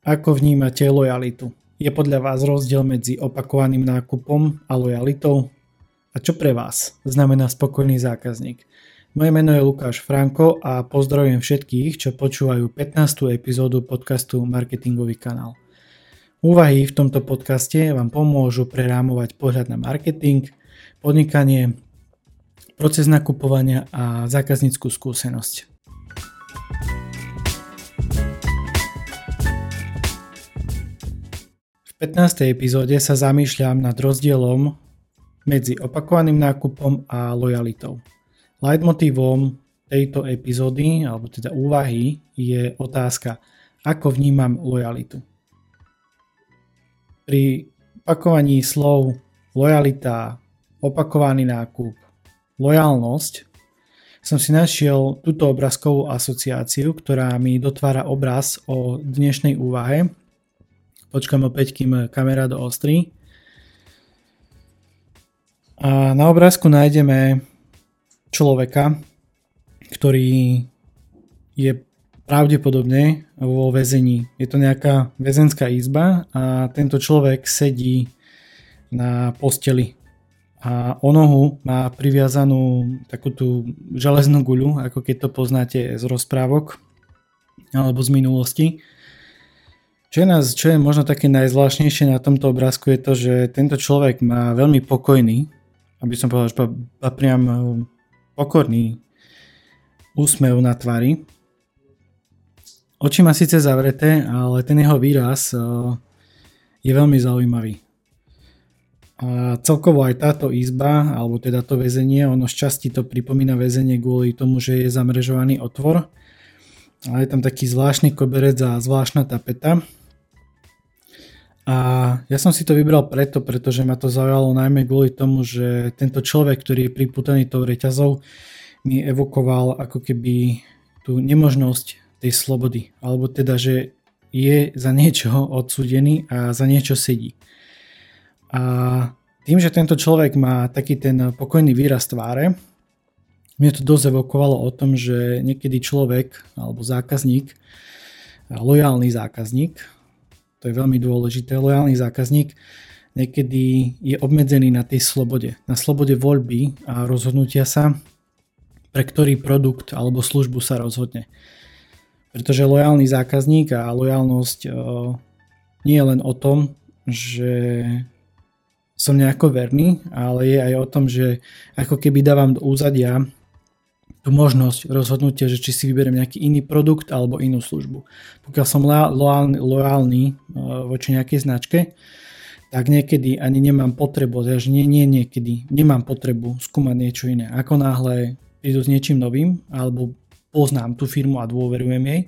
Ako vnímate lojalitu? Je podľa vás rozdiel medzi opakovaným nákupom a lojalitou? A čo pre vás znamená spokojný zákazník? Moje meno je Lukáš Franko a pozdravujem všetkých, čo počúvajú 15. epizódu podcastu Marketingový kanál. Úvahy v tomto podcaste vám pomôžu prerámovať pohľad na marketing, podnikanie, proces nakupovania a zákazníckú skúsenosť. 15. epizóde sa zamýšľam nad rozdielom medzi opakovaným nákupom a lojalitou. Leitmotívom tejto epizódy, alebo teda úvahy, je otázka, ako vnímam lojalitu. Pri opakovaní slov lojalita, opakovaný nákup, lojalnosť som si našiel túto obrazkovú asociáciu, ktorá mi dotvára obraz o dnešnej úvahe. Počkám opäť, kým kamera doostrí. A na obrázku nájdeme človeka, ktorý je pravdepodobne vo väzení. Je to nejaká väzenská izba a tento človek sedí na posteli a o nohu má priviazanú takú tú železnú guľu, ako keď to poznáte z rozprávok alebo z minulosti. Čo je, nás, čo je možno také najzvláštnejšie na tomto obrázku je to, že tento človek má veľmi pokojný, aby som povedal, že priam e, pokorný úsmev na tvári. Oči má síce zavreté, ale ten jeho výraz e, je veľmi zaujímavý. A celkovo aj táto izba, alebo teda to väzenie, ono z časti to pripomína väzenie kvôli tomu, že je zamrežovaný otvor. A je tam taký zvláštny koberec a zvláštna tapeta. A ja som si to vybral preto, pretože ma to zaujalo najmä kvôli tomu, že tento človek, ktorý je priputaný tou reťazou, mi evokoval ako keby tú nemožnosť tej slobody. Alebo teda, že je za niečo odsudený a za niečo sedí. A tým, že tento človek má taký ten pokojný výraz tváre, mne to dosť evokovalo o tom, že niekedy človek alebo zákazník, lojálny zákazník, to je veľmi dôležité, lojálny zákazník niekedy je obmedzený na tej slobode, na slobode voľby a rozhodnutia sa, pre ktorý produkt alebo službu sa rozhodne. Pretože lojálny zákazník a lojálnosť e, nie je len o tom, že som nejako verný, ale je aj o tom, že ako keby dávam do úzadia tú možnosť rozhodnutia, že či si vyberiem nejaký iný produkt alebo inú službu. Pokiaľ som loálny, loálny e, voči nejakej značke, tak niekedy ani nemám potrebu, že nie, nie niekedy, nemám potrebu skúmať niečo iné. Ako náhle prídu s niečím novým, alebo poznám tú firmu a dôverujem jej,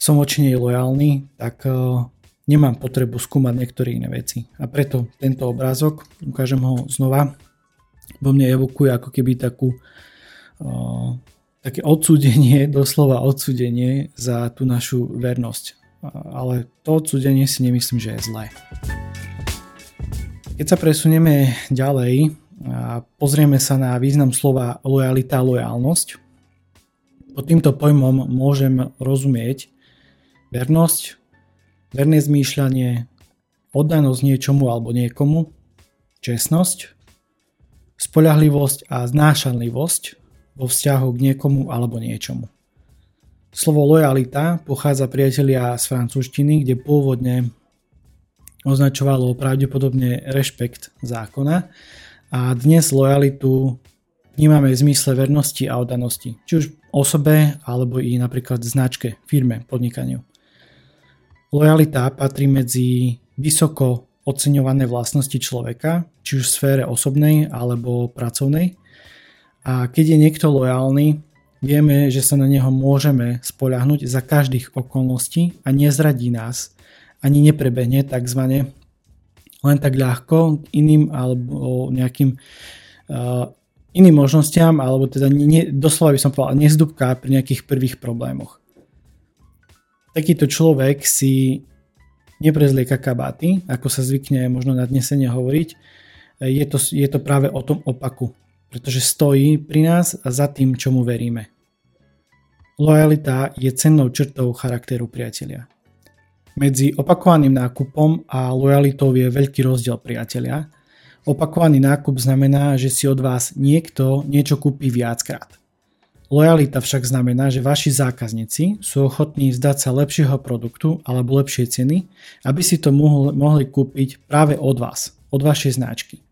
som voči nej lojálny, tak e, nemám potrebu skúmať niektoré iné veci. A preto tento obrázok, ukážem ho znova, vo mne evokuje ako keby takú uh, také odsúdenie, doslova odsúdenie za tú našu vernosť. Ale to odsúdenie si nemyslím, že je zlé. Keď sa presunieme ďalej a pozrieme sa na význam slova lojalita lojálnosť, pod týmto pojmom môžem rozumieť vernosť, verné zmýšľanie, oddanosť niečomu alebo niekomu, čestnosť, spolahlivosť a znášanlivosť vo vzťahu k niekomu alebo niečomu. Slovo lojalita pochádza priatelia z francúzštiny, kde pôvodne označovalo pravdepodobne rešpekt zákona a dnes lojalitu vnímame v zmysle vernosti a oddanosti, či už osobe alebo i napríklad značke, firme, podnikaniu. Lojalita patrí medzi vysoko oceňované vlastnosti človeka, či už v sfére osobnej alebo pracovnej. A keď je niekto lojálny, vieme, že sa na neho môžeme spoľahnúť za každých okolností a nezradí nás, ani neprebehne tzv. len tak ľahko iným alebo nejakým uh, iným možnostiam, alebo teda ne, doslova by som povedal, nezdúbká pri nejakých prvých problémoch takýto človek si neprezlieka kabáty, ako sa zvykne možno nadnesene hovoriť. Je to, je to práve o tom opaku, pretože stojí pri nás a za tým, čomu veríme. Lojalita je cennou črtou charakteru priatelia. Medzi opakovaným nákupom a lojalitou je veľký rozdiel, priatelia. Opakovaný nákup znamená, že si od vás niekto niečo kúpi viackrát. Lojalita však znamená, že vaši zákazníci sú ochotní vzdať sa lepšieho produktu alebo lepšie ceny, aby si to mohli, mohli kúpiť práve od vás, od vašej značky.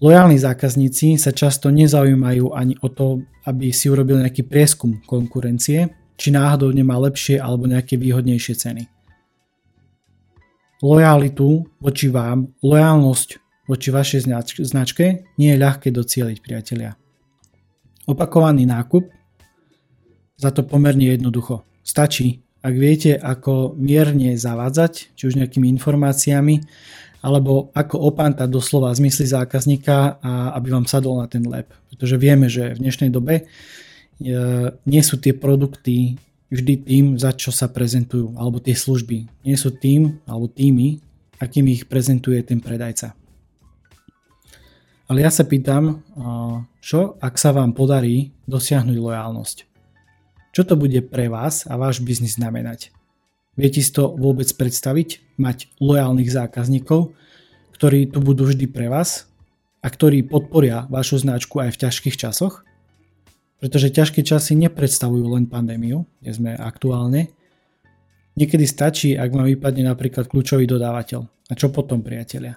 Lojálni zákazníci sa často nezaujímajú ani o to, aby si urobili nejaký prieskum konkurencie, či náhodou nemá lepšie alebo nejaké výhodnejšie ceny. Lojalitu voči vám, lojálnosť voči vašej značke nie je ľahké docieliť, priatelia. Opakovaný nákup za to pomerne jednoducho. Stačí, ak viete, ako mierne zavádzať, či už nejakými informáciami, alebo ako opantať doslova zmysly zákazníka, a aby vám sadol na ten lep. Pretože vieme, že v dnešnej dobe E, nie sú tie produkty vždy tým, za čo sa prezentujú, alebo tie služby. Nie sú tým, alebo tými, akým ich prezentuje ten predajca. Ale ja sa pýtam, čo ak sa vám podarí dosiahnuť lojálnosť? Čo to bude pre vás a váš biznis znamenať? Viete si to vôbec predstaviť? Mať lojálnych zákazníkov, ktorí tu budú vždy pre vás a ktorí podporia vašu značku aj v ťažkých časoch? Pretože ťažké časy nepredstavujú len pandémiu, kde sme aktuálne. Niekedy stačí, ak vám vypadne napríklad kľúčový dodávateľ. A čo potom, priatelia?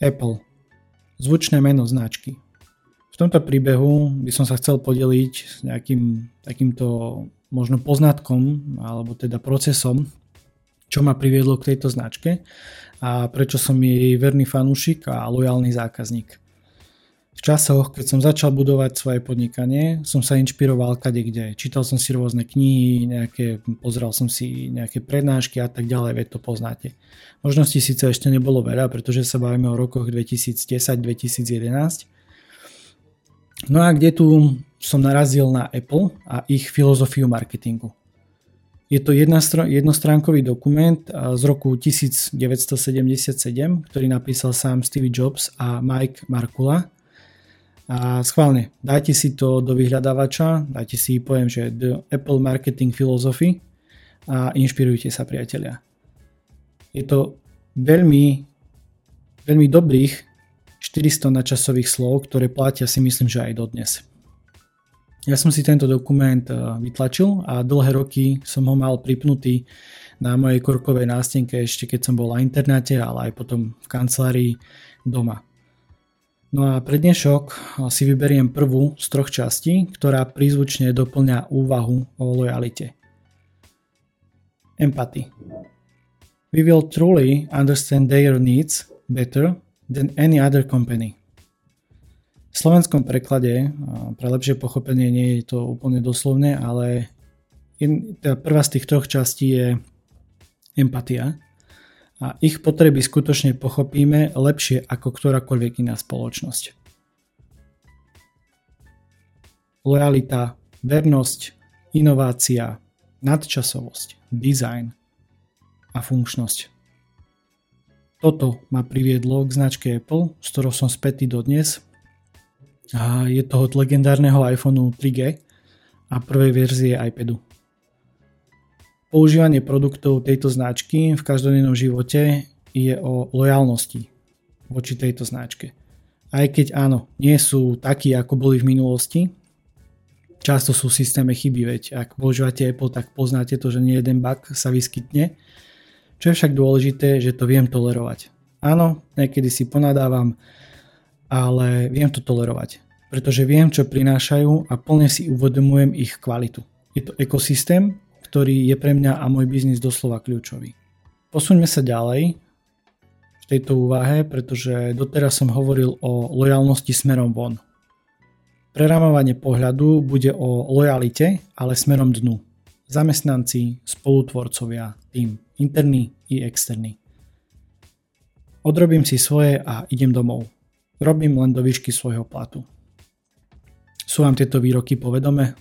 Apple. Zvučné meno značky. V tomto príbehu by som sa chcel podeliť s nejakým takýmto možno poznatkom alebo teda procesom, čo ma priviedlo k tejto značke a prečo som jej verný fanúšik a lojálny zákazník. V časoch, keď som začal budovať svoje podnikanie, som sa inšpiroval kade kde. Čítal som si rôzne knihy, nejaké, pozrel som si nejaké prednášky a tak ďalej, veď to poznáte. Možností síce ešte nebolo veľa, pretože sa bavíme o rokoch 2010-2011. No a kde tu som narazil na Apple a ich filozofiu marketingu. Je to jednostránkový dokument z roku 1977, ktorý napísal sám Steve Jobs a Mike Markula a schválne, dajte si to do vyhľadávača, dajte si, poviem, že The Apple Marketing Philosophy a inšpirujte sa priatelia. Je to veľmi, veľmi dobrých 400 načasových slov, ktoré platia si myslím, že aj dodnes. Ja som si tento dokument e, vytlačil a dlhé roky som ho mal pripnutý na mojej korkovej nástenke ešte keď som bol na internáte, ale aj potom v kancelárii doma. No a pre dnešok si vyberiem prvú z troch častí, ktorá prízvučne doplňa úvahu o lojalite. Empathy. We will truly understand their needs better than any other company. V slovenskom preklade, pre lepšie pochopenie nie je to úplne doslovné, ale teda prvá z tých troch častí je empatia a ich potreby skutočne pochopíme lepšie ako ktorákoľvek iná spoločnosť. Lojalita, vernosť, inovácia, nadčasovosť, design a funkčnosť. Toto ma priviedlo k značke Apple, s ktorou som spätý dodnes. A je to od legendárneho iPhoneu 3G a prvej verzie iPadu. Používanie produktov tejto značky v každodennom živote je o lojalnosti voči tejto značke. Aj keď áno, nie sú takí, ako boli v minulosti, často sú systéme chyby, veď ak používate Apple, tak poznáte to, že nie jeden bug sa vyskytne. Čo je však dôležité, že to viem tolerovať. Áno, niekedy si ponadávam, ale viem to tolerovať, pretože viem, čo prinášajú a plne si uvedomujem ich kvalitu. Je to ekosystém, ktorý je pre mňa a môj biznis doslova kľúčový. Posuňme sa ďalej v tejto úvahe, pretože doteraz som hovoril o lojalnosti smerom von. Preramovanie pohľadu bude o lojalite, ale smerom dnu. zamestnanci, spolutvorcovia, tým, interný i externý. Odrobím si svoje a idem domov. Robím len do výšky svojho platu. Sú vám tieto výroky povedome?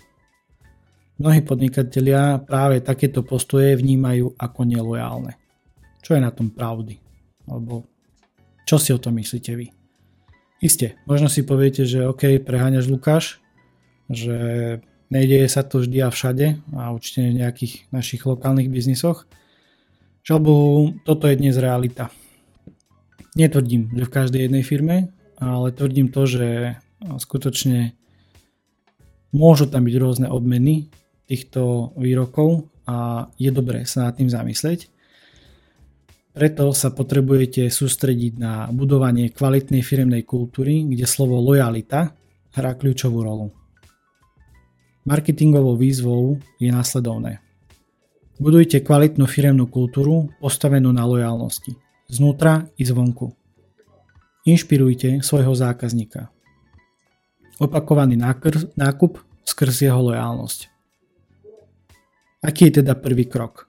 Mnohí podnikatelia práve takéto postoje vnímajú ako nelojálne. Čo je na tom pravdy? Alebo čo si o tom myslíte vy? Isté, možno si poviete, že OK, preháňaš Lukáš, že nejdeje sa to vždy a všade a určite v nejakých našich lokálnych biznisoch. Žalbu, toto je dnes realita. Netvrdím, že v každej jednej firme, ale tvrdím to, že skutočne môžu tam byť rôzne odmeny týchto výrokov a je dobré sa nad tým zamyslieť. Preto sa potrebujete sústrediť na budovanie kvalitnej firemnej kultúry, kde slovo lojalita hrá kľúčovú rolu. Marketingovou výzvou je následovné. Budujte kvalitnú firemnú kultúru postavenú na lojalnosti, znútra i zvonku. Inšpirujte svojho zákazníka. Opakovaný nákup skrz jeho lojálnosť. Aký je teda prvý krok?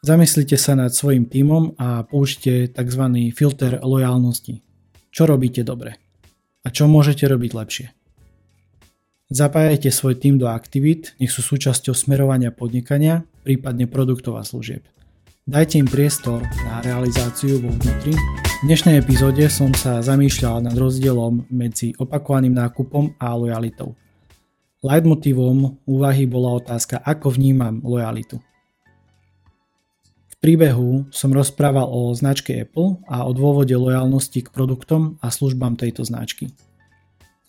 Zamyslite sa nad svojim tímom a použite tzv. filter lojálnosti. Čo robíte dobre? A čo môžete robiť lepšie? Zapájajte svoj tým do aktivít, nech sú súčasťou smerovania podnikania, prípadne produktov a služieb. Dajte im priestor na realizáciu vo vnútri. V dnešnej epizóde som sa zamýšľal nad rozdielom medzi opakovaným nákupom a lojalitou. Leitmotívom úvahy bola otázka, ako vnímam lojalitu. V príbehu som rozprával o značke Apple a o dôvode lojalnosti k produktom a službám tejto značky.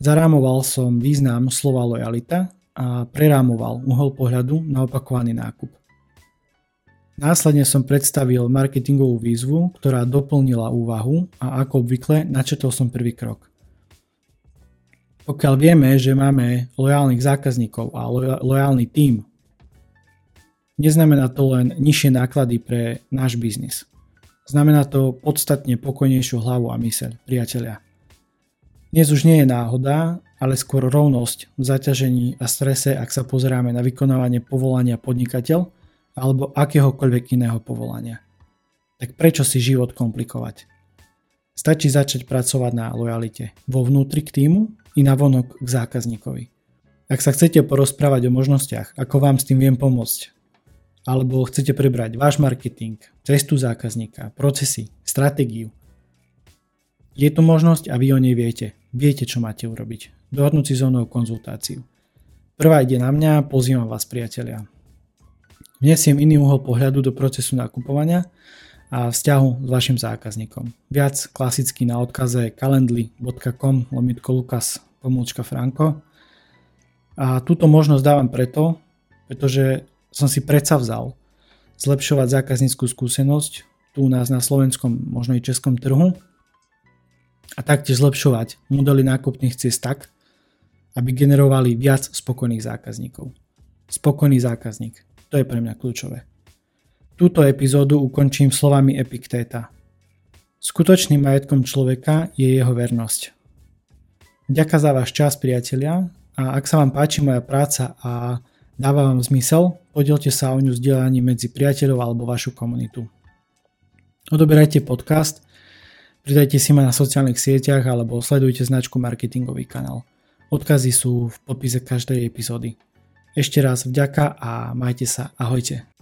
Zarámoval som význam slova lojalita a prerámoval uhol pohľadu na opakovaný nákup. Následne som predstavil marketingovú výzvu, ktorá doplnila úvahu a ako obvykle načetol som prvý krok – pokiaľ vieme, že máme lojálnych zákazníkov a lojálny tím, neznamená to len nižšie náklady pre náš biznis. Znamená to podstatne pokojnejšiu hlavu a myseľ, priatelia. Dnes už nie je náhoda, ale skôr rovnosť v zaťažení a strese, ak sa pozeráme na vykonávanie povolania podnikateľ alebo akéhokoľvek iného povolania. Tak prečo si život komplikovať? Stačí začať pracovať na lojalite vo vnútri k týmu i navonok k zákazníkovi. Ak sa chcete porozprávať o možnostiach, ako vám s tým viem pomôcť, alebo chcete prebrať váš marketing, cestu zákazníka, procesy, stratégiu, je tu možnosť a vy o nej viete. Viete, čo máte urobiť. Dohodnúť si so mnou konzultáciu. Prvá ide na mňa, pozývam vás priatelia. Vnesiem iný uhol pohľadu do procesu nakupovania a vzťahu s vašim zákazníkom. Viac klasicky na odkaze calendly.com lomitko lukas pomôčka Franko. A túto možnosť dávam preto, pretože som si predsa vzal zlepšovať zákazníckú skúsenosť tu u nás na slovenskom, možno i českom trhu a taktiež zlepšovať modely nákupných ciest tak, aby generovali viac spokojných zákazníkov. Spokojný zákazník, to je pre mňa kľúčové. Túto epizódu ukončím slovami Epiktéta. Skutočným majetkom človeka je jeho vernosť. Ďakujem za váš čas, priatelia, a ak sa vám páči moja práca a dáva vám zmysel, podielte sa o ňu zdieľaním medzi priateľov alebo vašu komunitu. Odoberajte podcast, pridajte si ma na sociálnych sieťach alebo sledujte značku Marketingový kanál. Odkazy sú v popise každej epizódy. Ešte raz vďaka a majte sa. Ahojte.